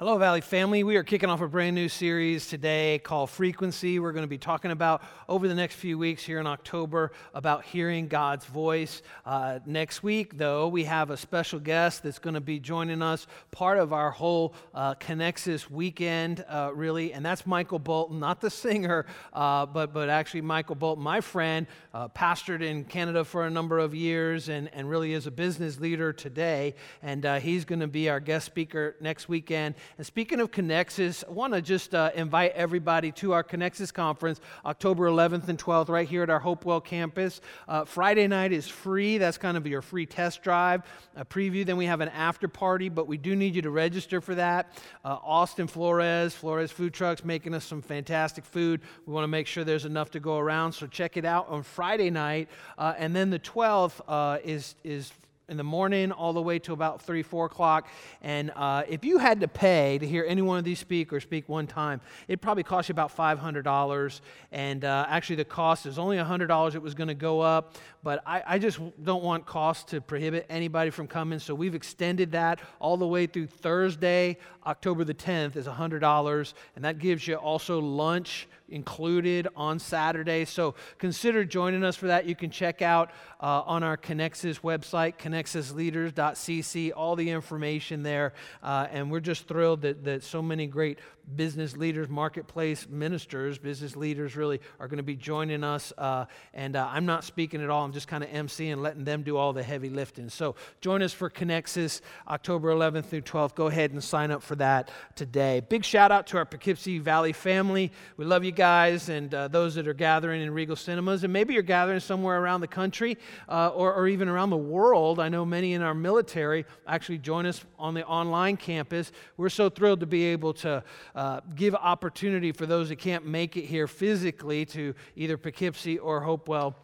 Hello, Valley family. We are kicking off a brand new series today called Frequency. We're going to be talking about over the next few weeks here in October about hearing God's voice. Uh, next week, though, we have a special guest that's going to be joining us, part of our whole uh, Connexus weekend, uh, really, and that's Michael Bolton, not the singer, uh, but, but actually Michael Bolton, my friend, uh, pastored in Canada for a number of years and, and really is a business leader today. And uh, he's going to be our guest speaker next weekend. And speaking of Connexus, I want to just uh, invite everybody to our Connexus conference, October 11th and 12th, right here at our Hopewell campus. Uh, Friday night is free. That's kind of your free test drive, a preview. Then we have an after party, but we do need you to register for that. Uh, Austin Flores, Flores Food Trucks, making us some fantastic food. We want to make sure there's enough to go around, so check it out on Friday night. Uh, and then the 12th uh, is is in the morning all the way to about 3, 4 o'clock. And uh, if you had to pay to hear any one of these speakers speak one time, it probably cost you about $500. And uh, actually, the cost is only $100 it was going to go up. But I, I just don't want costs to prohibit anybody from coming. So we've extended that all the way through Thursday, October the 10th, is $100. And that gives you also lunch included on Saturday. So consider joining us for that. You can check out uh, on our Connexus website, connexusleaders.cc, all the information there. Uh, and we're just thrilled that, that so many great business leaders, marketplace ministers, business leaders really are going to be joining us. Uh, and uh, I'm not speaking at all. I'm just kind of emceeing, letting them do all the heavy lifting. So join us for Connexus October 11th through 12th. Go ahead and sign up for that today. Big shout out to our Poughkeepsie Valley family. We love you guys and uh, those that are gathering in Regal Cinemas. And maybe you're gathering somewhere around the country uh, or, or even around the world. I know many in our military actually join us on the online campus. We're so thrilled to be able to uh, Uh, give opportunity for those that can't make it here physically to either Poughkeepsie or Hopewell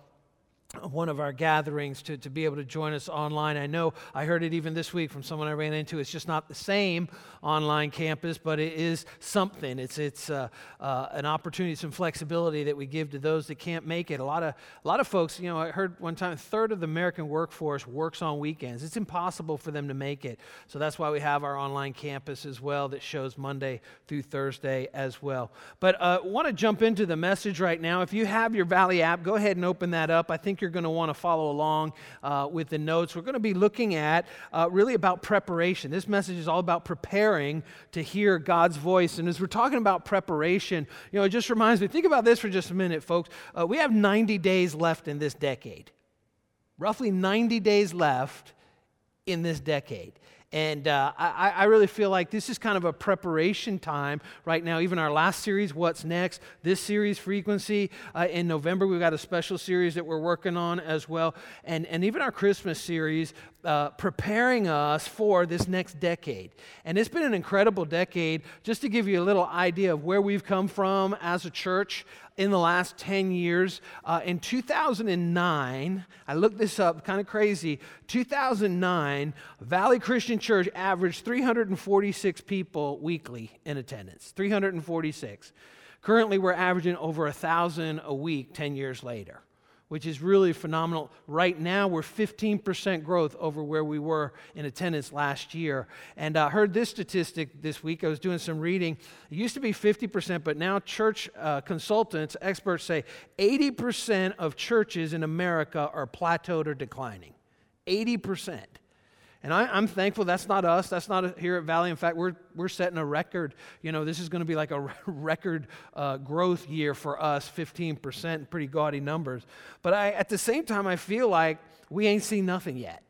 one of our gatherings to, to be able to join us online. I know I heard it even this week from someone I ran into. It's just not the same online campus, but it is something. It's, it's uh, uh, an opportunity, some flexibility that we give to those that can't make it. A lot, of, a lot of folks, you know, I heard one time a third of the American workforce works on weekends. It's impossible for them to make it. So that's why we have our online campus as well that shows Monday through Thursday as well. But I uh, want to jump into the message right now. If you have your Valley app, go ahead and open that up. I think you're going to want to follow along uh, with the notes. We're going to be looking at uh, really about preparation. This message is all about preparing to hear God's voice. And as we're talking about preparation, you know, it just reminds me think about this for just a minute, folks. Uh, we have 90 days left in this decade, roughly 90 days left in this decade. And uh, I, I, really feel like this is kind of a preparation time right now. Even our last series, What's Next, this series, Frequency, uh, in November, we've got a special series that we're working on as well. And, and even our Christmas series, uh, preparing us for this next decade. And it's been an incredible decade. Just to give you a little idea of where we've come from as a church, in the last 10 years. Uh, in 2009, I looked this up, kind of crazy. 2009, Valley Christian Church averaged 346 people weekly in attendance. 346. Currently, we're averaging over a 1,000 a week 10 years later which is really phenomenal. Right now, we're 15% growth over where we were in attendance last year. And I heard this statistic this week. I was doing some reading. It used to be 50%, but now church uh, consultants, experts say 80% of churches in America are plateaued or declining. 80%. And I, am thankful that's not us. That's not here at Valley. In fact, we're, we're setting a record. You know, this is going to be like a record uh, growth year for us 15%, pretty gaudy numbers. But I, at the same time, I feel like we ain't seen nothing yet.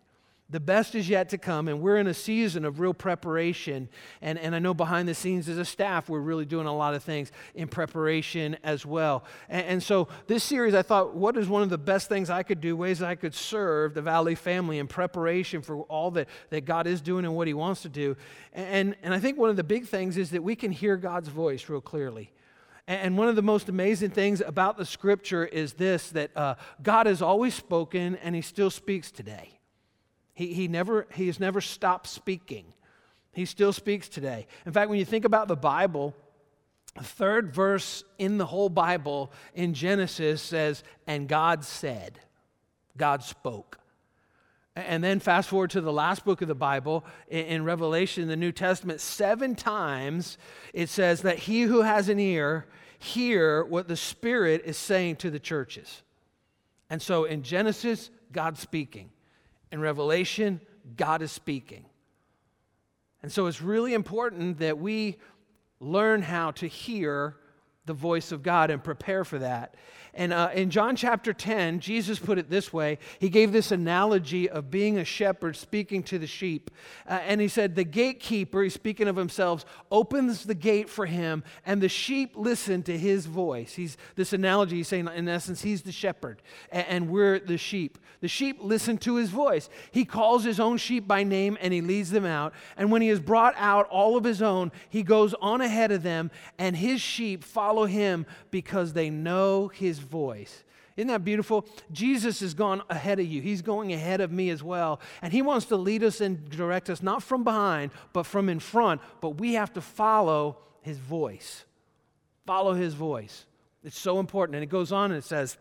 The best is yet to come, and we're in a season of real preparation. And, and I know behind the scenes as a staff, we're really doing a lot of things in preparation as well. And, and so, this series, I thought, what is one of the best things I could do, ways I could serve the Valley family in preparation for all that, that God is doing and what He wants to do? And, and I think one of the big things is that we can hear God's voice real clearly. And one of the most amazing things about the scripture is this that uh, God has always spoken and He still speaks today. He, he, never, he has never stopped speaking. He still speaks today. In fact, when you think about the Bible, the third verse in the whole Bible in Genesis says, And God said, God spoke. And then fast forward to the last book of the Bible in Revelation, the New Testament, seven times it says that he who has an ear hear what the Spirit is saying to the churches. And so in Genesis, God's speaking. In Revelation, God is speaking. And so it's really important that we learn how to hear the voice of God and prepare for that. And uh, in John chapter 10, Jesus put it this way He gave this analogy of being a shepherd speaking to the sheep. Uh, and he said, The gatekeeper, he's speaking of himself, opens the gate for him, and the sheep listen to his voice. He's this analogy, he's saying, in essence, he's the shepherd, and, and we're the sheep. The sheep listen to his voice. He calls his own sheep by name and he leads them out. And when he has brought out all of his own, he goes on ahead of them, and his sheep follow him because they know his voice. Isn't that beautiful? Jesus has gone ahead of you. He's going ahead of me as well. And He wants to lead us and direct us, not from behind, but from in front. But we have to follow His voice. Follow His voice. It's so important. And it goes on and it says,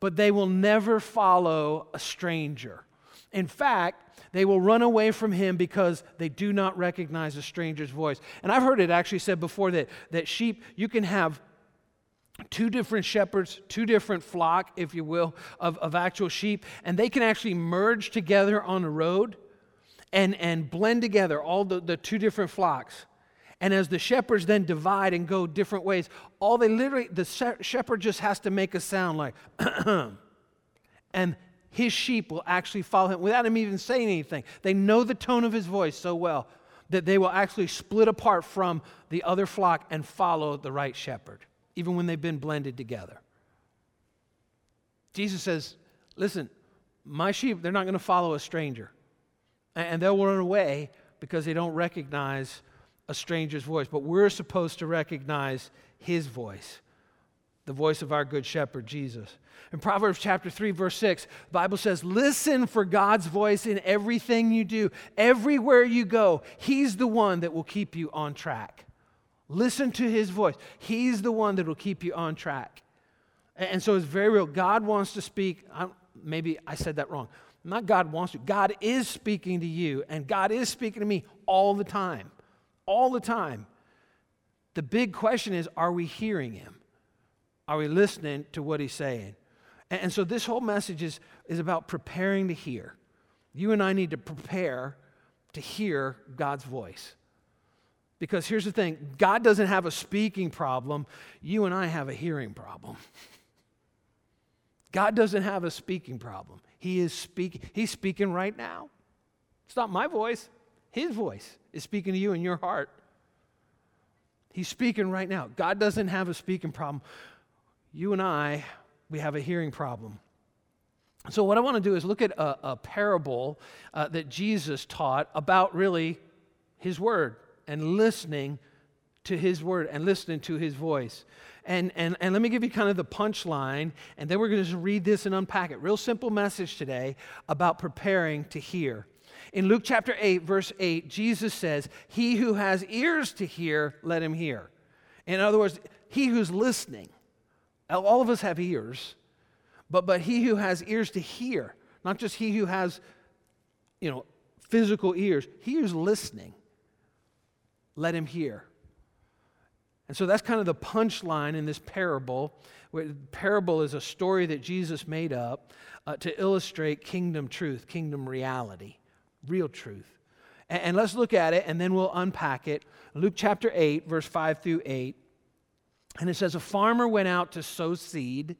But they will never follow a stranger. In fact, they will run away from him because they do not recognize a stranger's voice. And I've heard it actually said before that, that sheep, you can have two different shepherds, two different flock, if you will, of, of actual sheep, and they can actually merge together on the road and, and blend together, all the, the two different flocks. And as the shepherds then divide and go different ways, all they literally, the shepherd just has to make a sound like, and his sheep will actually follow him without him even saying anything. They know the tone of his voice so well that they will actually split apart from the other flock and follow the right shepherd even when they've been blended together. Jesus says, Listen, my sheep, they're not going to follow a stranger. And they'll run away because they don't recognize a stranger's voice. But we're supposed to recognize his voice, the voice of our good shepherd, Jesus. In Proverbs chapter 3, verse 6, the Bible says, Listen for God's voice in everything you do. Everywhere you go, He's the one that will keep you on track. Listen to his voice. He's the one that will keep you on track. And so it's very real. God wants to speak. I'm, maybe I said that wrong. Not God wants to. God is speaking to you, and God is speaking to me all the time. All the time. The big question is are we hearing him? Are we listening to what he's saying? And, so this whole message is, is about preparing to hear. You and I need to prepare to hear God's voice. Because here's the thing God doesn't have a speaking problem, you and I have a hearing problem. God doesn't have a speaking problem. He is speaking, He's speaking right now. It's not my voice, His voice is speaking to you in your heart. He's speaking right now. God doesn't have a speaking problem. You and I, we have a hearing problem. So, what I want to do is look at a, a parable uh, that Jesus taught about really His Word and listening to his word and listening to his voice. And, and, and let me give you kind of the punchline, and then we're going to just read this and unpack it. Real simple message today about preparing to hear. In Luke chapter 8, verse 8, Jesus says, He who has ears to hear, let him hear. In other words, he who's listening. All of us have ears, but, but he who has ears to hear, not just he who has, you know, physical ears, he who's listening let him hear. And so that's kind of the punchline in this parable. Parable is a story that Jesus made up uh, to illustrate kingdom truth, kingdom reality, real truth. And, and let's look at it and then we'll unpack it. Luke chapter 8, verse 5 through 8. And it says, A farmer went out to sow seed,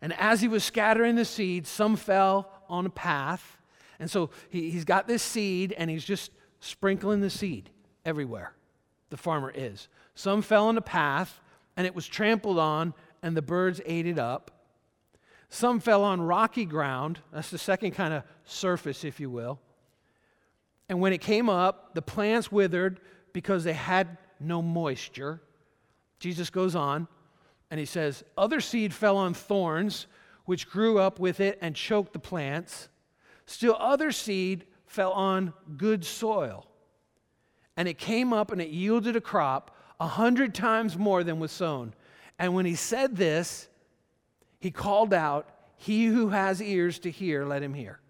and as he was scattering the seed, some fell on a path. And so he, he's got this seed and he's just sprinkling the seed everywhere the farmer is. Some fell in a path, and it was trampled on, and the birds ate it up. Some fell on rocky ground. That's the second kind of surface, if you will. And when it came up, the plants withered because they had no moisture. Jesus goes on and he says, Other seed fell on thorns, which grew up with it and choked the plants. Still, other seed fell on good soil and it came up and it yielded a crop a hundred times more than was sown. And when he said this, he called out, He who has ears to hear, let him hear.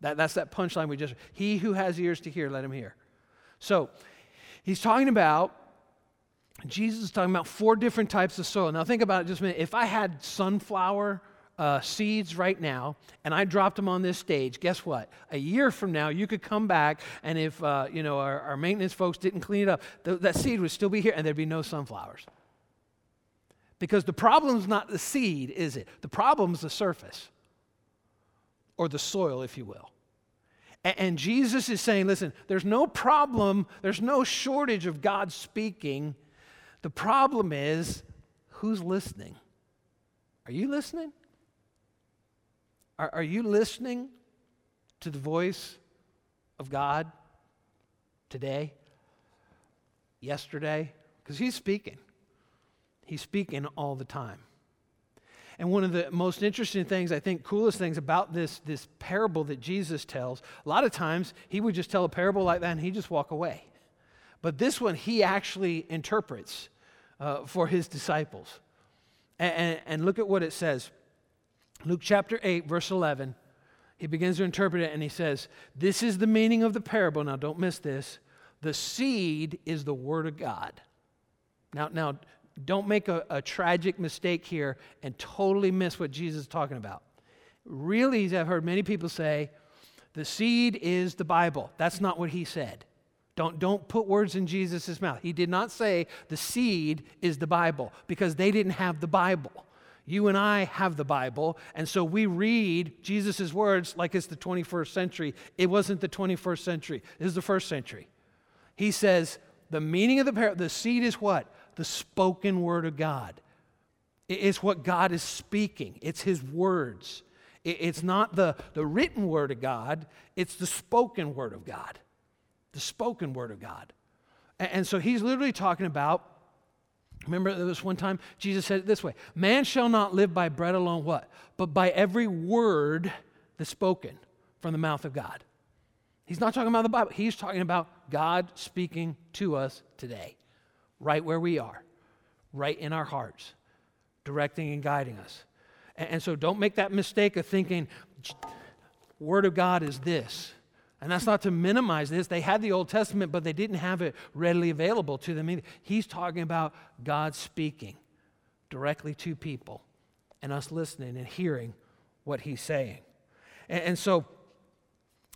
That, that's that punchline we just, he who has ears to hear, let him hear. So he's talking about, Jesus is talking about four different types of soil. Now think about it just a minute. If I had sunflower uh, seeds right now and I dropped them on this stage, guess what? A year from now, you could come back and if, uh, you know, our, our, maintenance folks didn't clean it up, th- that seed would still be here and there'd be no sunflowers. Because the problem's not the seed, is it? The problem's the surface or the soil, if you will. And, and Jesus is saying, listen, there's no problem, there's no shortage of God speaking. The problem is who's listening? Are you listening? Are, are you listening to the voice of God today? Yesterday? Because He's speaking. He's speaking all the time. And one of the most interesting things, I think, coolest things about this, this parable that Jesus tells, a lot of times he would just tell a parable like that and he'd just walk away. But this one he actually interprets uh, for his disciples. And, and, and look at what it says Luke chapter 8, verse 11. He begins to interpret it and he says, This is the meaning of the parable. Now, don't miss this. The seed is the word of God. Now, now don't make a, a tragic mistake here and totally miss what Jesus is talking about. Really, I've heard many people say, the seed is the Bible. That's not what he said. Don't, don't put words in Jesus' mouth. He did not say the seed is the Bible because they didn't have the Bible. You and I have the Bible, and so we read Jesus' words like it's the 21st century. It wasn't the 21st century, it is the first century. He says, the meaning of the parable, the seed is what? the spoken word of God. It's what God is speaking, it's His words. It's not the, the written word of God, it's the spoken word of God. The spoken word of God. And so he's literally talking about, remember there was one time Jesus said it this way Man shall not live by bread alone, what? But by every word that's spoken from the mouth of God. He's not talking about the Bible, he's talking about God speaking to us today right where we are, right in our hearts, directing and guiding us. And, and so don't make that mistake of thinking, Word of God is this. And that's not to minimize this. They had the Old Testament, but they didn't have it readily available to them. He's talking about God speaking directly to people and us listening and hearing what he's saying. And, and so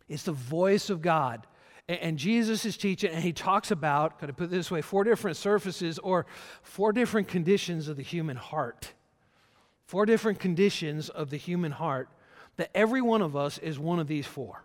it's the voice of God and Jesus is teaching, and he talks about, could I put it this way, four different surfaces or four different conditions of the human heart. Four different conditions of the human heart that every one of us is one of these four.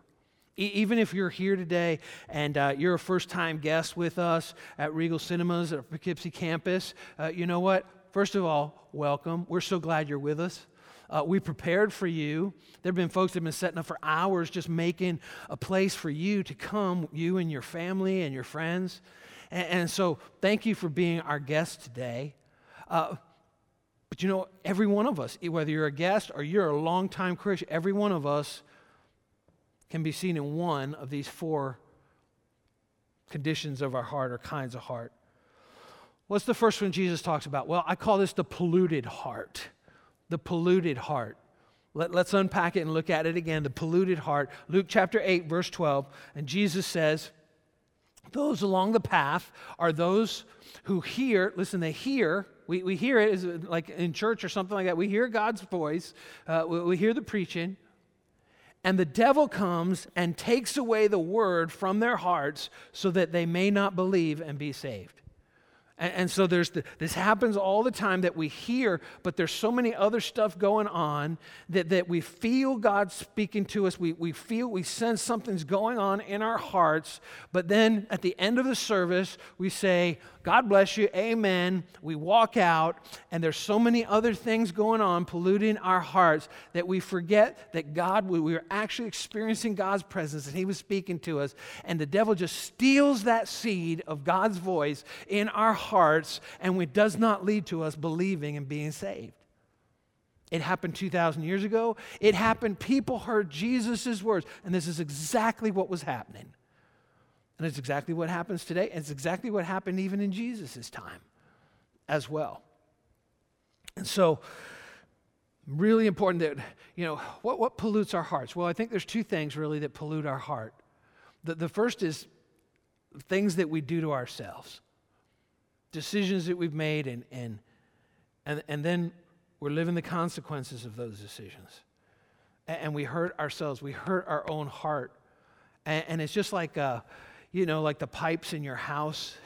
Even if you're here today and uh, you're a first time guest with us at Regal Cinemas at Poughkeepsie campus, uh, you know what? First of all, welcome. We're so glad you're with us. Uh, we prepared for you. There have been folks that have been setting up for hours just making a place for you to come, you and your family and your friends. And, and so, thank you for being our guest today. Uh, but you know, every one of us, whether you're a guest or you're a longtime Christian, every one of us can be seen in one of these four conditions of our heart or kinds of heart. What's the first one Jesus talks about? Well, I call this the polluted heart the polluted heart. Let, us unpack it and look at it again. The polluted heart. Luke chapter 8, verse 12. And Jesus says, Those along the path are those who hear, listen, they hear. We, we hear it like in church or something like that. We hear God's voice, uh, we, we hear the preaching. And the devil comes and takes away the word from their hearts so that they may not believe and be saved. And, and so there's the, this happens all the time that we hear, but there's so many other stuff going on that, that we feel God speaking to us. We, we feel, we sense something's going on in our hearts, but then at the end of the service, we say, God bless you, amen. We walk out, and there's so many other things going on polluting our hearts that we forget that God, we were actually experiencing God's presence and He was speaking to us. And the devil just steals that seed of God's voice in our hearts, and it does not lead to us believing and being saved. It happened 2,000 years ago. It happened, people heard Jesus' words, and this is exactly what was happening. And it's exactly what happens today. And it's exactly what happened even in Jesus' time as well. And so really important that, you know, what, what pollutes our hearts? Well, I think there's two things really that pollute our heart. The, the first is things that we do to ourselves, decisions that we've made, and, and, and, and then we're living the consequences of those decisions. And, and we hurt ourselves, we hurt our own heart. And, and it's just like, uh, you know, like the pipes in your house.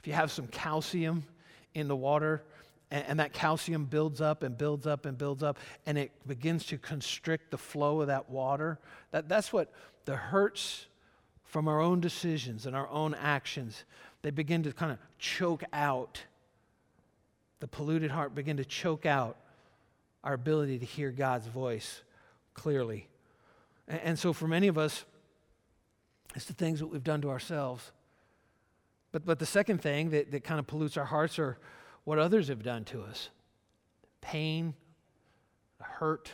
If you have some calcium in the water, and, and, that calcium builds up and builds up and builds up, and it begins to constrict the flow of that water. That, that's what the hurts from our own decisions and our own actions, they begin to kind of choke out. The polluted heart begin to choke out our ability to hear God's voice clearly. And, and so for many of us, it's the things that we've done to ourselves. But, but the second thing that, that kind of pollutes our hearts are what others have done to us pain, hurt,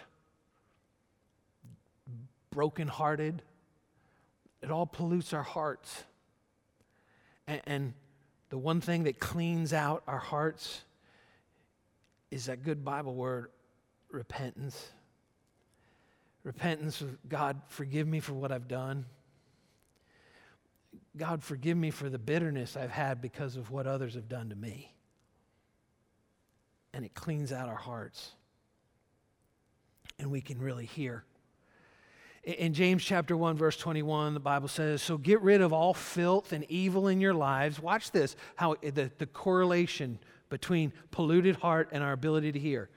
brokenhearted. It all pollutes our hearts. And, and the one thing that cleans out our hearts is that good Bible word, repentance. Repentance, God, forgive me for what I've done. God, forgive me for the bitterness I've had because of what others have done to me. And it cleans out our hearts. And we can really hear. In James chapter 1, verse 21, the Bible says, So get rid of all filth and evil in your lives. Watch this, how the, the correlation between polluted heart and our ability to hear.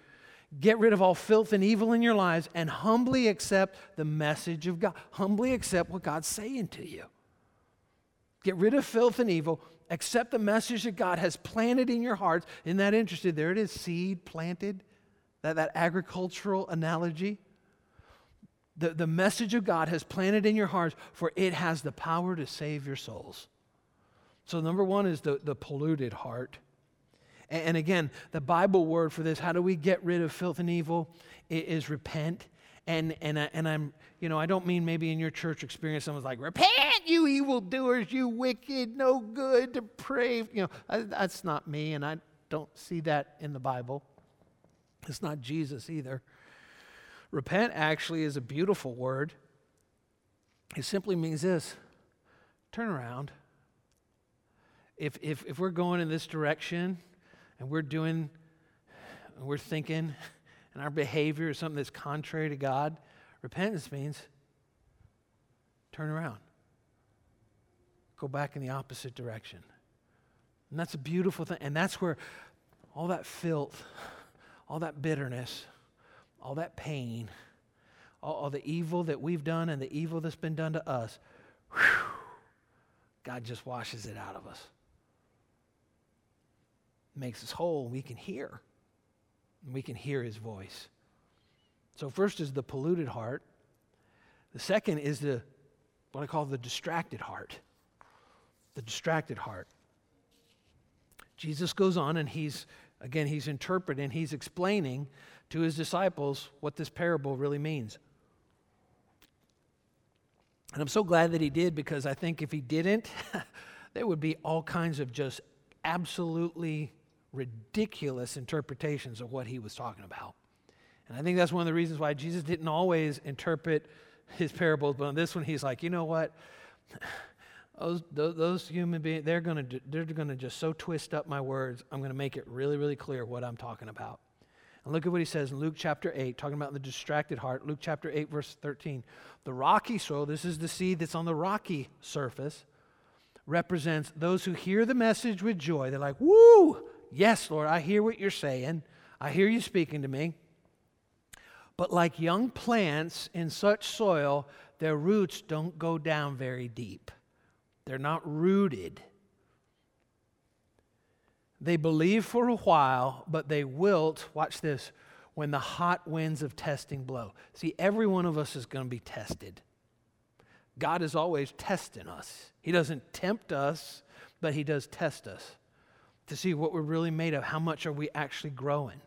Get rid of all filth and evil in your lives and humbly accept the message of God. Humbly accept what God's saying to you. Get rid of filth and evil. Accept the message that God has planted in your hearts. In that interested? There it is, seed planted. That, that agricultural analogy. The, the message of God has planted in your hearts, for it has the power to save your souls. So, number one is the, the polluted heart. And, and again, the Bible word for this, how do we get rid of filth and evil, it is repent. And, and, I, and I'm, you know, I don't mean maybe in your church experience, someone's like, repent, you evildoers, you wicked, no good, depraved. You know, I, that's not me, and I don't see that in the Bible. It's not Jesus either. Repent actually is a beautiful word. It simply means this turn around. If, if, if we're going in this direction and we're doing, and we're thinking, and our behavior is something that's contrary to God, repentance means turn around, go back in the opposite direction. And that's a beautiful thing. And that's where all that filth, all that bitterness, all that pain, all, all the evil that we've done and the evil that's been done to us, whew, God just washes it out of us. Makes us whole. We can hear. We can hear his voice. So, first is the polluted heart. The second is the what I call the distracted heart. The distracted heart. Jesus goes on and he's, again, he's interpreting, he's explaining to his disciples what this parable really means. And I'm so glad that he did because I think if he didn't, there would be all kinds of just absolutely ridiculous interpretations of what he was talking about. And I think that's one of the reasons why Jesus didn't always interpret his parables, but on this one, he's like, you know what? Those, those human beings, they're going to they're going to just so twist up my words. I'm going to make it really, really clear what I'm talking about. And look at what he says in Luke chapter 8, talking about the distracted heart. Luke chapter 8, verse 13. The rocky soil, this is the seed that's on the rocky surface, represents those who hear the message with joy. They're like, woo, yes, Lord, I hear what you're saying. I hear you speaking to me. But like young plants in such soil, their roots don't go down very deep. They're not rooted. They believe for a while, but they wilt, watch this, when the hot winds of testing blow. See, every one of us is going to be tested. God is always testing us. He doesn't tempt us, but He does test us to see what we're really made of. How much are we actually growing?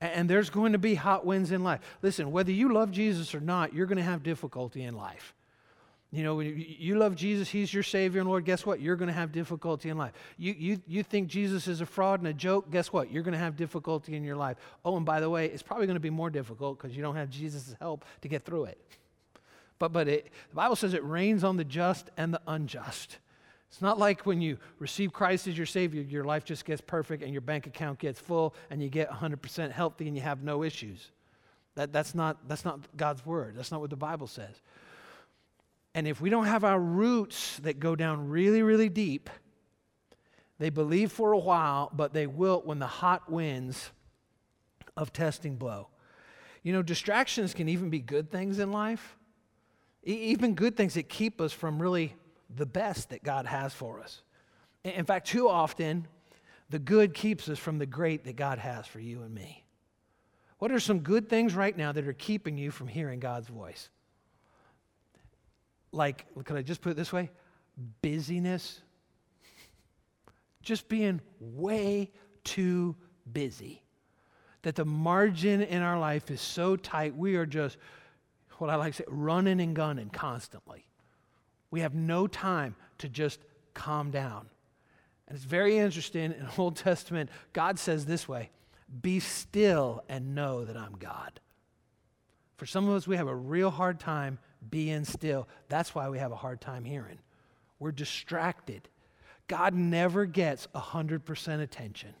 And there's going to be hot winds in life. Listen, whether you love Jesus or not, you're going to have difficulty in life. You know, when you love Jesus, He's your Savior and Lord, guess what? You're going to have difficulty in life. You, you, you think Jesus is a fraud and a joke, guess what? You're going to have difficulty in your life. Oh, and by the way, it's probably going to be more difficult because you don't have Jesus' help to get through it. But, but it, the Bible says it rains on the just and the unjust. It's not like when you receive Christ as your Savior, your life just gets perfect and your bank account gets full and you get 100% healthy and you have no issues. That, that's, not, that's not God's Word. That's not what the Bible says. And if we don't have our roots that go down really, really deep, they believe for a while, but they wilt when the hot winds of testing blow. You know, distractions can even be good things in life, e- even good things that keep us from really the best that God has for us. In fact, too often, the good keeps us from the great that God has for you and me. What are some good things right now that are keeping you from hearing God's voice? Like, could I just put it this way? Busyness. Just being way too busy. That the margin in our life is so tight, we are just, what I like to say, running and gunning constantly. We have no time to just calm down. And it's very interesting in Old Testament, God says this way Be still and know that I'm God. For some of us, we have a real hard time being still. That's why we have a hard time hearing. We're distracted. God never gets 100% attention.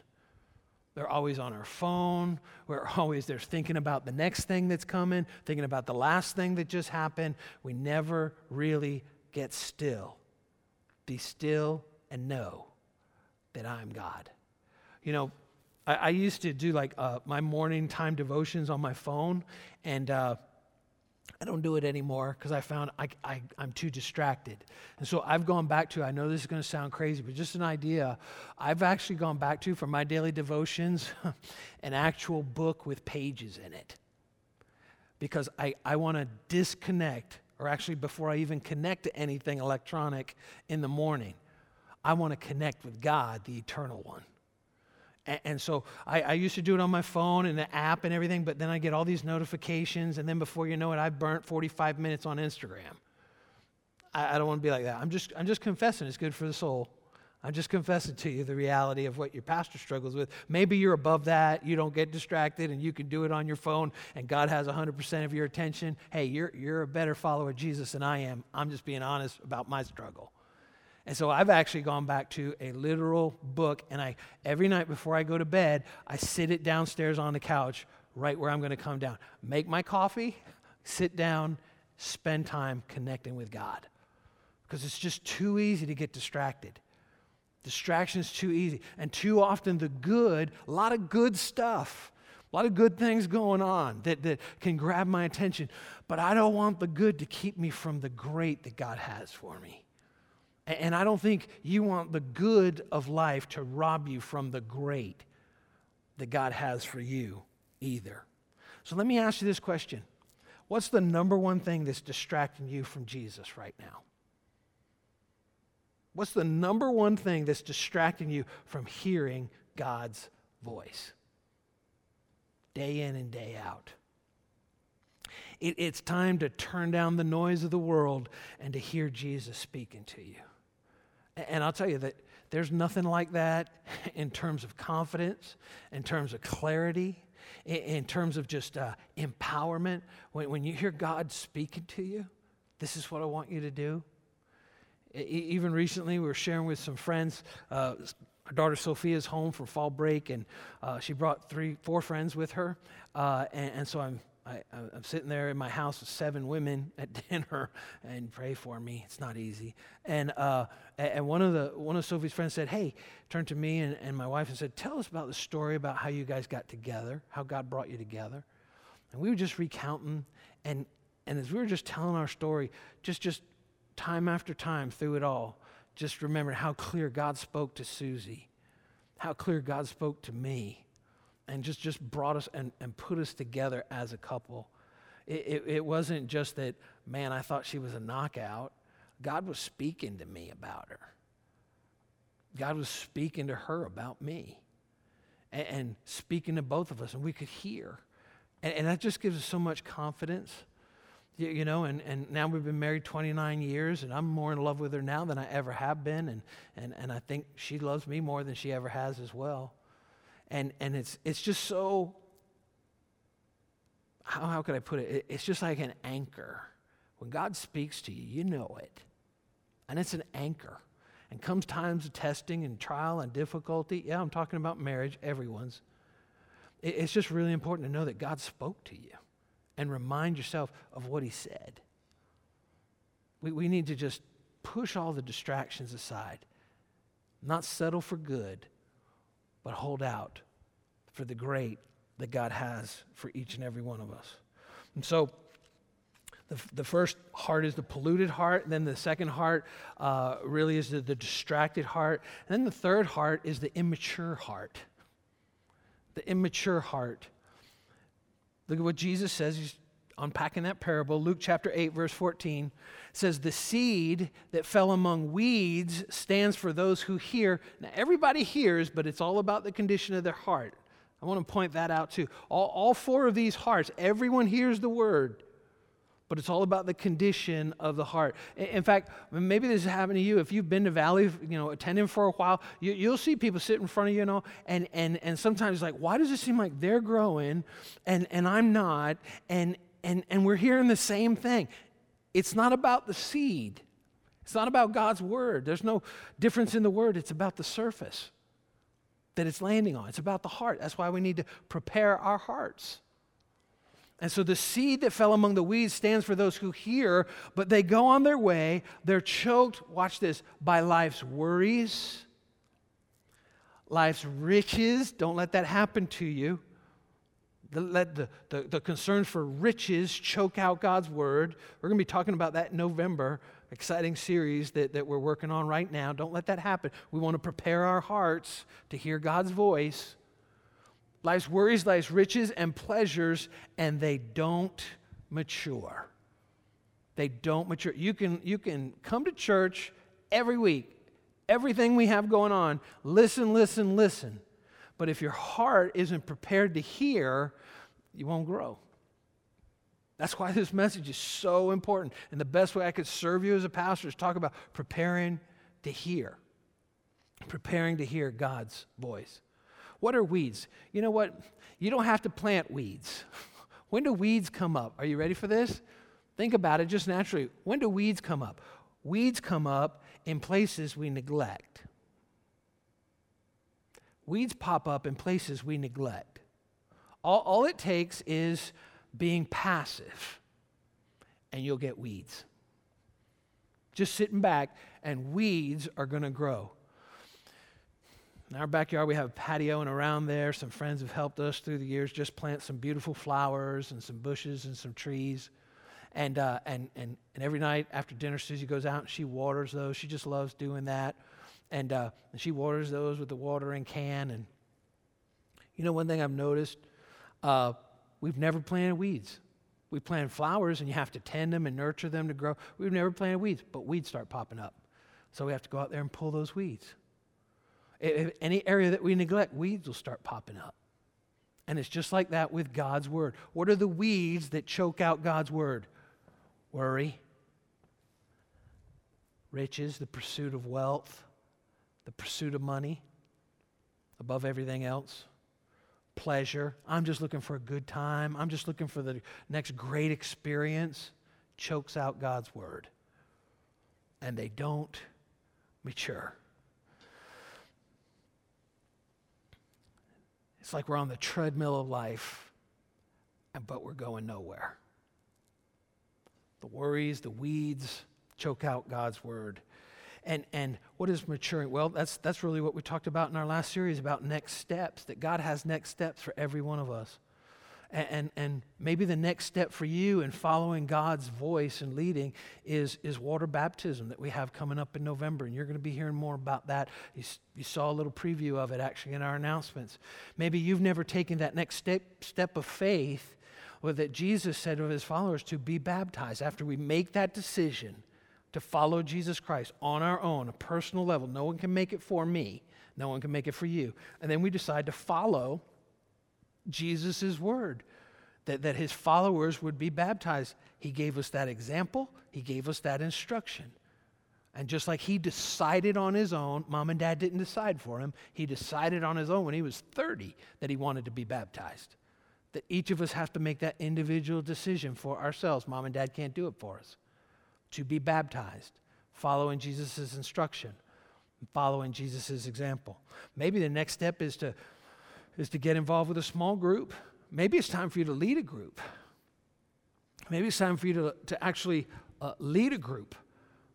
They're always on our phone. We're always there thinking about the next thing that's coming, thinking about the last thing that just happened. We never really get still. Be still and know that I'm God. You know, I, I used to do like uh, my morning time devotions on my phone, and uh, I don't do it anymore because I found I, I, I'm too distracted. And so I've gone back to, I know this is going to sound crazy, but just an idea. I've actually gone back to, for my daily devotions, an actual book with pages in it. Because I, I want to disconnect, or actually before I even connect to anything electronic in the morning, I want to connect with God, the eternal one. And, and so I, I, used to do it on my phone and the app and everything, but then I get all these notifications, and then before you know it, I've burnt 45 minutes on Instagram. I, I don't want to be like that. I'm just, I'm just confessing it's good for the soul. I'm just confessing to you the reality of what your pastor struggles with. Maybe you're above that, you don't get distracted, and you can do it on your phone, and God has 100% of your attention. Hey, you're, you're a better follower of Jesus than I am. I'm just being honest about my struggle. And so I've actually gone back to a literal book, and I every night before I go to bed, I sit it downstairs on the couch, right where I'm going to come down, make my coffee, sit down, spend time connecting with God, because it's just too easy to get distracted. Distraction is too easy, and too often the good, a lot of good stuff. A lot of good things going on that, that can grab my attention, but I don't want the good to keep me from the great that God has for me. And I don't think you want the good of life to rob you from the great that God has for you either. So let me ask you this question What's the number one thing that's distracting you from Jesus right now? What's the number one thing that's distracting you from hearing God's voice? Day in and day out. It, it's time to turn down the noise of the world and to hear Jesus speaking to you. And I'll tell you that there's nothing like that in terms of confidence, in terms of clarity, in, terms of just uh, empowerment. When, when you hear God speaking to you, this is what I want you to do. Even recently, we were sharing with some friends. Uh, our daughter Sophia's home for fall break, and uh, she brought three, four friends with her. Uh, and, and, so I'm I, am sitting there in my house with seven women at dinner and pray for me. It's not easy. And, uh, and one, of the, one of Sophie's friends said, Hey, turned to me and, and my wife and said, Tell us about the story about how you guys got together, how God brought you together. And we were just recounting. And, and as we were just telling our story, just, just time after time through it all, just remember how clear God spoke to Susie, how clear God spoke to me and just, just brought us and, and put us together as a couple. It, it, it wasn't just that, man, I thought she was a knockout. God was speaking to me about her. God was speaking to her about me and, and speaking to both of us, and we could hear. And, and, that just gives us so much confidence. you, you know, and, and now we've been married 29 years, and I'm more in love with her now than I ever have been, and, and, and I think she loves me more than she ever has as well. And, and it's, it's just so, how, how could I put it? It's just like an anchor. When God speaks to you, you know it. And it's an anchor. And comes times of testing and trial and difficulty. Yeah, I'm talking about marriage, everyone's. It's just really important to know that God spoke to you and remind yourself of what He said. We, we need to just push all the distractions aside, not settle for good, but hold out for the great that God has for each and every one of us. And so, the, the first heart is the polluted heart. Then the second heart uh, really is the, the distracted heart. And then the third heart is the immature heart. The immature heart. Look at what Jesus says. He's unpacking that parable. Luke chapter 8, verse 14 says, The seed that fell among weeds stands for those who hear. Now, everybody hears, but it's all about the condition of their heart. I want to point that out too. All, all four of these hearts, everyone hears the word, but it's all about the condition of the heart. In fact, maybe this is happening to you. If you've been to Valley, you know, attending for a while, you, will see people sit in front of you, you know, and, and, and sometimes like, why does it seem like they're growing and, and I'm not? And, and, and we're hearing the same thing. It's not about the seed. It's not about God's word. There's no difference in the word. It's about the surface that it's landing on. It's about the heart. That's why we need to prepare our hearts. And so the seed that fell among the weeds stands for those who hear, but they go on their way. They're choked, watch this, by life's worries, life's riches. Don't let that happen to you. Let the, the, the concerns for riches choke out God's word. We're going to be talking about that in November. Exciting series that, that we're working on right now. Don't let that happen. We want to prepare our hearts to hear God's voice life's worries, life's riches and pleasures, and they don't mature. They don't mature. You can, you can come to church every week, everything we have going on, listen, listen, listen. But if your heart isn't prepared to hear, you won't grow. That's why this message is so important. And the best way I could serve you as a pastor is talk about preparing to hear, preparing to hear God's voice. What are weeds? You know what? You don't have to plant weeds. when do weeds come up? Are you ready for this? Think about it just naturally. When do weeds come up? Weeds come up in places we neglect. Weeds pop up in places we neglect. All, all it takes is being passive, and you'll get weeds. Just sitting back, and weeds are going to grow. In our backyard, we have a patio, and around there, some friends have helped us through the years just plant some beautiful flowers and some bushes and some trees. And, uh, and, and, and every night after dinner, Susie goes out and she waters those. She just loves doing that. And, uh, she waters those with the watering can. And you know, one thing I've noticed uh, we've never planted weeds. We plant flowers and you have to tend them and nurture them to grow. We've never planted weeds, but weeds start popping up. So we have to go out there and pull those weeds. If any area that we neglect, weeds will start popping up. And it's just like that with God's word. What are the weeds that choke out God's word? Worry, riches, the pursuit of wealth, the pursuit of money above everything else, pleasure. I'm just looking for a good time. I'm just looking for the next great experience. Chokes out God's word. And they don't mature. It's like we're on the treadmill of life, but we're going nowhere. The worries, the weeds choke out God's word. And, and what is maturing? Well, that's, that's really what we talked about in our last series about next steps, that God has next steps for every one of us. And, and, and, maybe the next step for you in following God's voice and leading is, is water baptism that we have coming up in November. And you're going to be hearing more about that. You, you saw a little preview of it actually in our announcements. Maybe you've never taken that next step, step of faith or that Jesus said of his followers to be baptized. After we make that decision to follow Jesus Christ on our own, a personal level, no one can make it for me, no one can make it for you. And then we decide to follow Jesus' word. that, that his followers would be baptized. He gave us that example, he gave us that instruction. And just like he decided on his own, mom and dad didn't decide for him. He decided on his own when he was 30 that he wanted to be baptized. That each of us have to make that individual decision for ourselves. Mom and dad can't do it for us. To be baptized, following Jesus' instruction, following Jesus' example. Maybe the next step is to, is to get involved with a small group. Maybe it's time for you to lead a group. Maybe it's time for you to, to actually uh, lead a group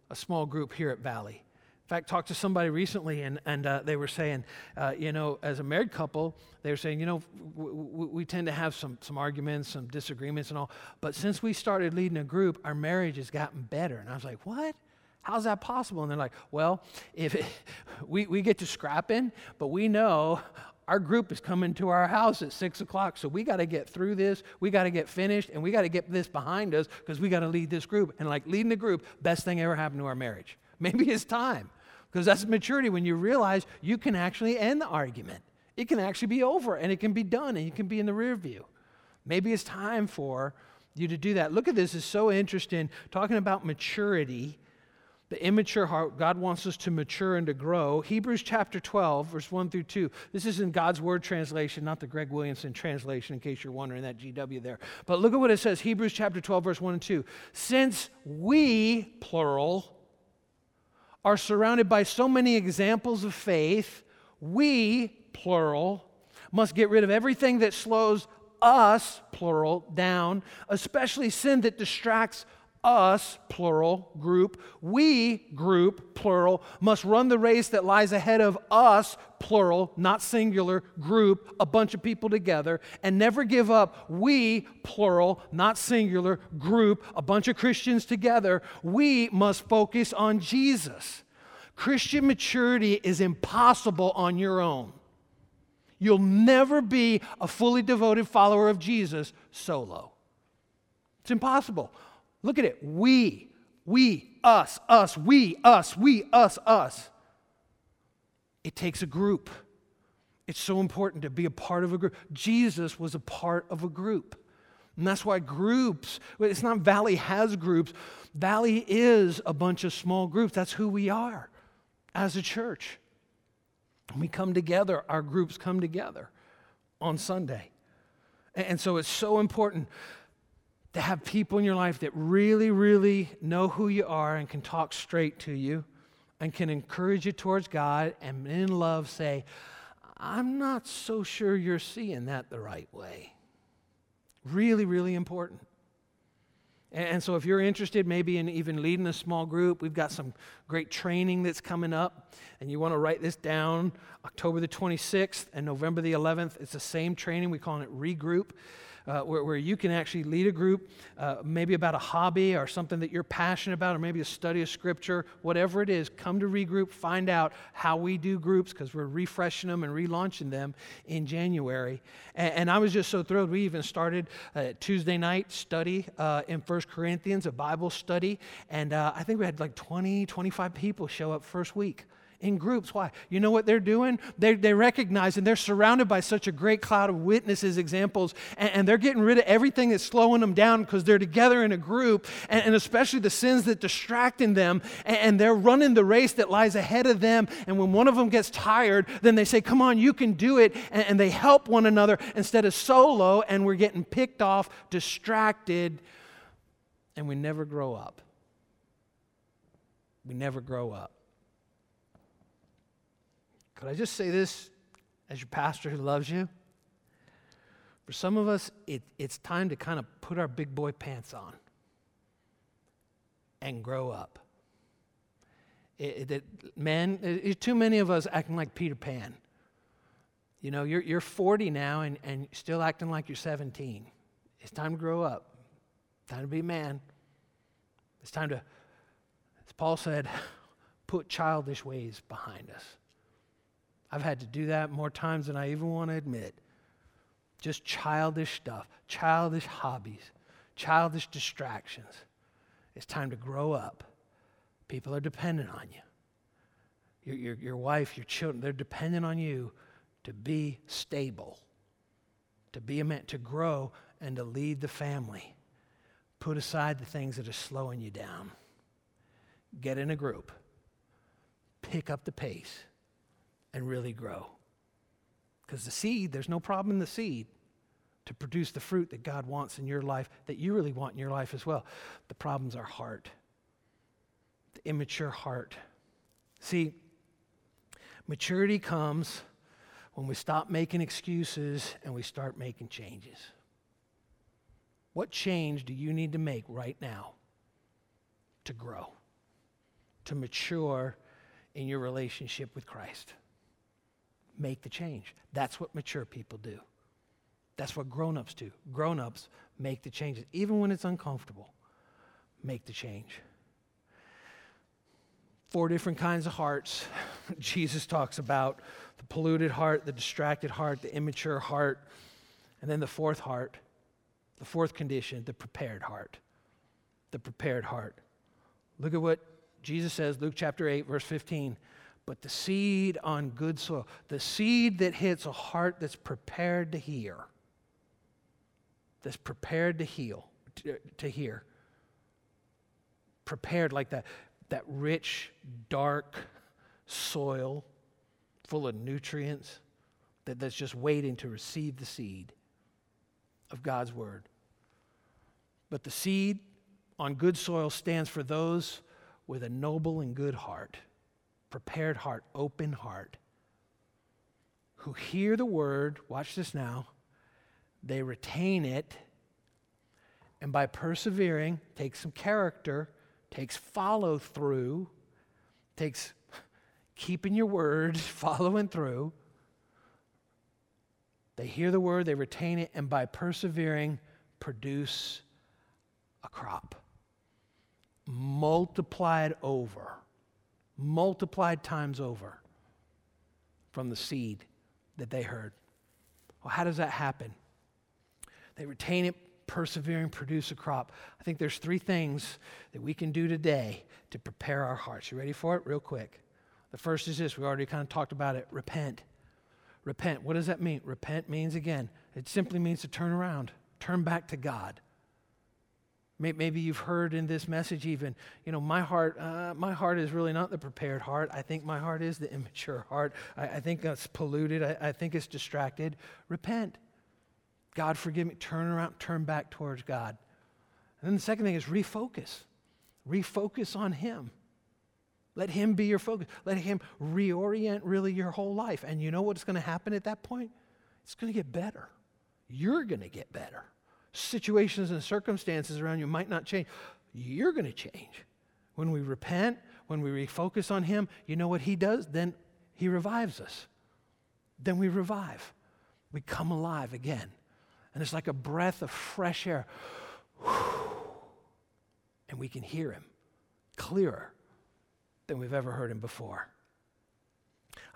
a small group here at Valley. In fact, talked to somebody recently, and, and uh, they were saying, uh, you know, as a married couple, they were saying, you know, w- w- we tend to have some, some arguments, some disagreements, and all. But since we started leading a group, our marriage has gotten better. And I was like, what? How's that possible? And they're like, well, if it, we, we get to scrapping, but we know our group is coming to our house at six o'clock, so we got to get through this. We got to get finished, and we got to get this behind us because we got to lead this group. And like leading the group, best thing ever happened to our marriage. Maybe it's time because that's maturity when you realize you can actually end the argument. It can actually be over, and it can be done, and you can be in the rear view. Maybe it's time for you to do that. Look at this; it's so interesting talking about maturity the immature heart, God wants us to mature and to grow. Hebrews chapter 12, verse 1 through 2. This is in God's Word translation, not the Greg Williamson translation, in case you're wondering that GW there. But look at what it says Hebrews chapter 12, verse 1 and 2. Since we, plural, are surrounded by so many examples of faith, we, plural, must get rid of everything that slows us, plural, down, especially sin that distracts us, plural, group, we, group, plural, must run the race that lies ahead of us, plural, not singular, group, a bunch of people together, and never give up. We, plural, not singular, group, a bunch of Christians together. We must focus on Jesus. Christian maturity is impossible on your own. You'll never be a fully devoted follower of Jesus solo. It's impossible. Look at it. We, we, us, us, we, us, we, us, us. It takes a group. It's so important to be a part of a group. Jesus was a part of a group. And that's why groups, it's not Valley has groups, Valley is a bunch of small groups. That's who we are as a church. we come together, our groups come together on Sunday. And so it's so important to have people in your life that really, really know who you are and can talk straight to you and can encourage you towards God and in love say, I'm not so sure you're seeing that the right way. Really, really important. And so, if you're interested maybe in even leading a small group, we've got some great training that's coming up. And you want to write this down October the 26th and November the 11th. It's the same training. We call it Regroup uh, where, where you can actually lead a group, uh, maybe about a hobby or something that you're passionate about, or maybe a study of scripture, whatever it is. Come to regroup, find out how we do groups because we're refreshing them and relaunching them in January. And, and I was just so thrilled. We even started a Tuesday night study uh, in First Corinthians, a Bible study, and uh, I think we had like 20, 25 people show up first week in groups. Why? You know what they're doing? They, they recognize and they're surrounded by such a great cloud of witnesses, examples, and, and they're getting rid of everything that's slowing them down because they're together in a group, and, and, especially the sins that distracting them, and, and they're running the race that lies ahead of them. And when one of them gets tired, then they say, Come on, you can do it. And, and they help one another instead of solo, and we're getting picked off, distracted, and we never grow up. We never grow up. Could I just say this as your pastor who loves you? For some of us, it, it's time to kind of put our big boy pants on and grow up. It, it, men, it, too many of us acting like Peter Pan. You know, you're, you're 40 now and, and still acting like you're 17. It's time to grow up. Time to be a man. It's time to, as Paul said, put childish ways behind us. I've had to do that more times than I even want to admit. Just childish stuff, childish hobbies, childish distractions. It's time to grow up. People are dependent on you. Your, your, your wife, your children, they're dependent on you to be stable, to be man, to grow, and to lead the family. Put aside the things that are slowing you down. Get in a group, pick up the pace, and really grow. Because the seed, there's no problem in the seed to produce the fruit that God wants in your life, that you really want in your life as well. The problem's our heart, the immature heart. See, maturity comes when we stop making excuses and we start making changes. What change do you need to make right now to grow, to mature in your relationship with Christ? Make the change. That's what mature people do. That's what grown ups do. Grown ups make the changes, even when it's uncomfortable. Make the change. Four different kinds of hearts Jesus talks about the polluted heart, the distracted heart, the immature heart, and then the fourth heart, the fourth condition, the prepared heart. The prepared heart. Look at what Jesus says, Luke chapter 8, verse 15. But the seed on good soil, the seed that hits a heart that's prepared to hear, that's prepared to heal, to, uh, to hear, prepared like that, that rich, dark soil full of nutrients that, that's just waiting to receive the seed of God's word. But the seed on good soil stands for those with a noble and good heart, prepared heart, open heart, who hear the word, watch this now, they retain it, and by persevering, takes some character, takes follow through, takes keeping your word, following through. They hear the word, they retain it, and by persevering, produce a crop. Multiplied over, multiplied times over from the seed that they heard. Well, how does that happen? They retain it, persevering, produce a crop. I think there's three things that we can do today to prepare our hearts. You ready for it? Real quick. The first is this we already kind of talked about it repent. Repent. What does that mean? Repent means, again, it simply means to turn around, turn back to God. Maybe you've heard in this message even, you know, my heart, uh, my heart is really not the prepared heart. I think my heart is the immature heart. I, I think it's polluted. I, I think it's distracted. Repent. God, forgive me. Turn around, turn back towards God. And then the second thing is refocus. Refocus on Him. Let Him be your focus. Let Him reorient really your whole life. And you know what's going to happen at that point? It's going to get better. You're going to get better. Situations and circumstances around you might not change. You're going to change. When we repent, when we refocus on Him, you know what He does? Then He revives us. Then we revive. We come alive again. And it's like a breath of fresh air. And we can hear Him clearer than we've ever heard him before.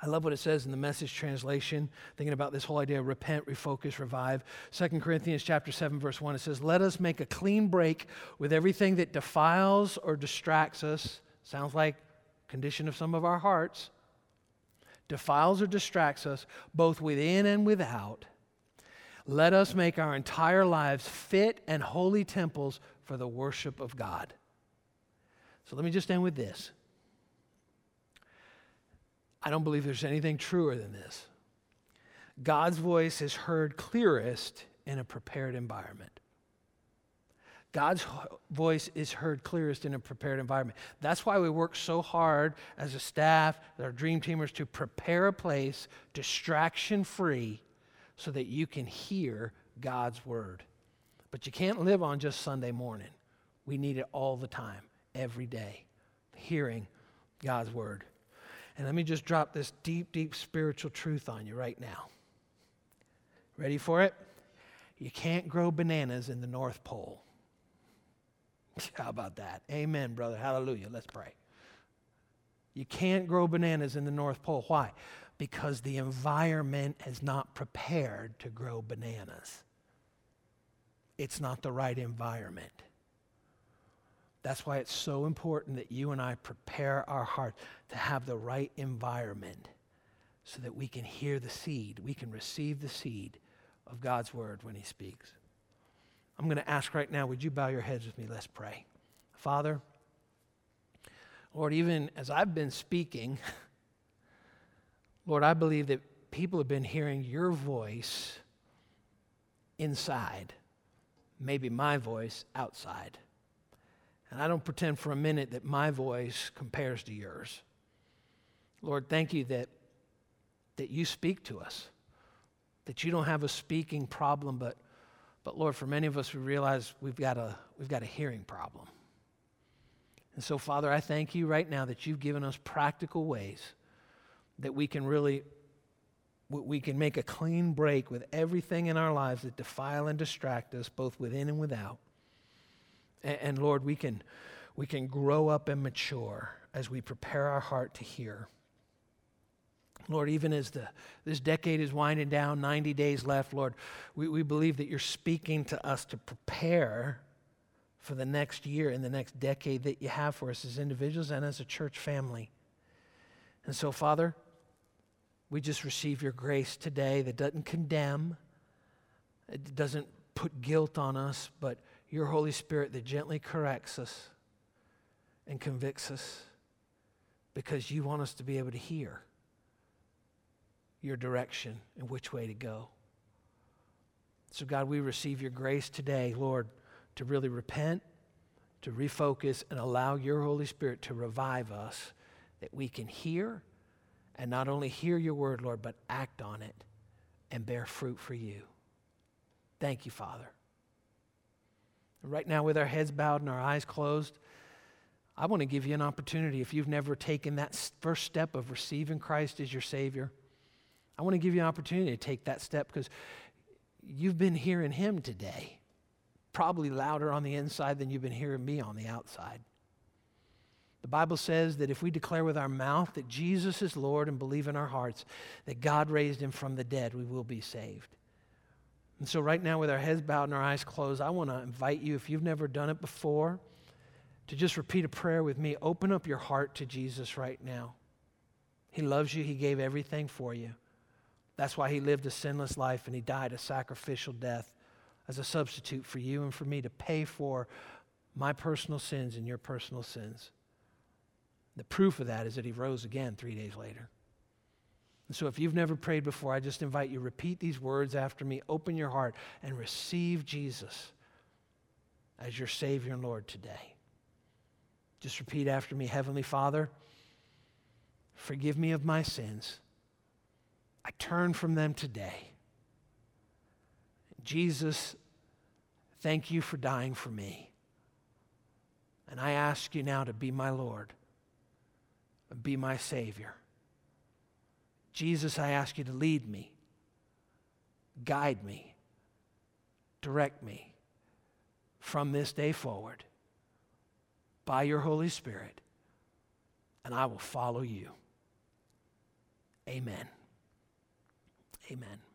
I love what it says in the message translation, thinking about this whole idea of repent, refocus, revive. 2 Corinthians chapter 7, verse 1, it says, Let us make a clean break with everything that defiles or distracts us. Sounds like condition of some of our hearts. Defiles or distracts us, both within and without. Let us make our entire lives fit and holy temples for the worship of God. So let me just end with this. I don't believe there's anything truer than this. God's voice is heard clearest in a prepared environment. God's voice is heard clearest in a prepared environment. That's why we work so hard as a staff, our dream teamers, to prepare a place distraction free so that you can hear God's word. But you can't live on just Sunday morning. We need it all the time, every day, hearing God's word. And let me just drop this deep, deep spiritual truth on you right now. Ready for it? You can't grow bananas in the North Pole. How about that? Amen, brother. Hallelujah. Let's pray. You can't grow bananas in the North Pole. Why? Because the environment is not prepared to grow bananas. It's not the right environment. That's why it's so important that you and I prepare our heart to have the right environment so that we can hear the seed, we can receive the seed of God's word when he speaks. I'm going to ask right now, would you bow your heads with me? Let's pray. Father, Lord, even as I've been speaking, Lord, I believe that people have been hearing your voice inside, maybe my voice outside. And I don't pretend for a minute that my voice compares to yours. Lord, thank you that, that you speak to us, that you don't have a speaking problem, but, but Lord, for many of us, we realize we've got a, we've got a hearing problem. And so, Father, I thank you right now that you've given us practical ways that we can really we can make a clean break with everything in our lives that defile and distract us both within and without and, and, lord we can we can grow up and mature as we prepare our heart to hear lord even as the this decade is winding down 90 days left lord we, we believe that you're speaking to us to prepare for the next year and the next decade that you have for us as individuals and as a church family. And so, Father, we just receive your grace today that doesn't condemn, it doesn't put guilt on us, but your Holy Spirit that gently corrects us and convicts us because you want us to be able to hear your direction and which way to go. So, God, we receive your grace today, Lord to really repent, to refocus, and allow your Holy Spirit to revive us that we can hear and not only hear your word, Lord, but act on it and bear fruit for you. Thank you, Father. Right now, with our heads bowed and our eyes closed, I want to give you an opportunity if you've never taken that first step of receiving Christ as your Savior. I want to give you an opportunity to take that step because you've been hearing Him today probably louder on the inside than you've been hearing me on the outside. The Bible says that if we declare with our mouth that Jesus is Lord and believe in our hearts that God raised him from the dead, we will be saved. And so, right now, with our heads bowed and our eyes closed, I want to invite you, if you've never done it before, to just repeat a prayer with me. Open up your heart to Jesus right now. He loves you, He gave everything for you. That's why He lived a sinless life and He died a sacrificial death as a substitute for you and for me to pay for my personal sins and your personal sins. The proof of that is that he rose again three days later. And so, if you've never prayed before, I just invite you repeat these words after me. Open your heart and receive Jesus as your Savior and Lord today. Just repeat after me Heavenly Father, forgive me of my sins. I turn from them today. Jesus, thank you for dying for me. And I ask you now to be my Lord be my Savior. Jesus, I ask you to lead me, guide me, direct me from this day forward by your Holy Spirit, and I will follow you. Amen. Amen.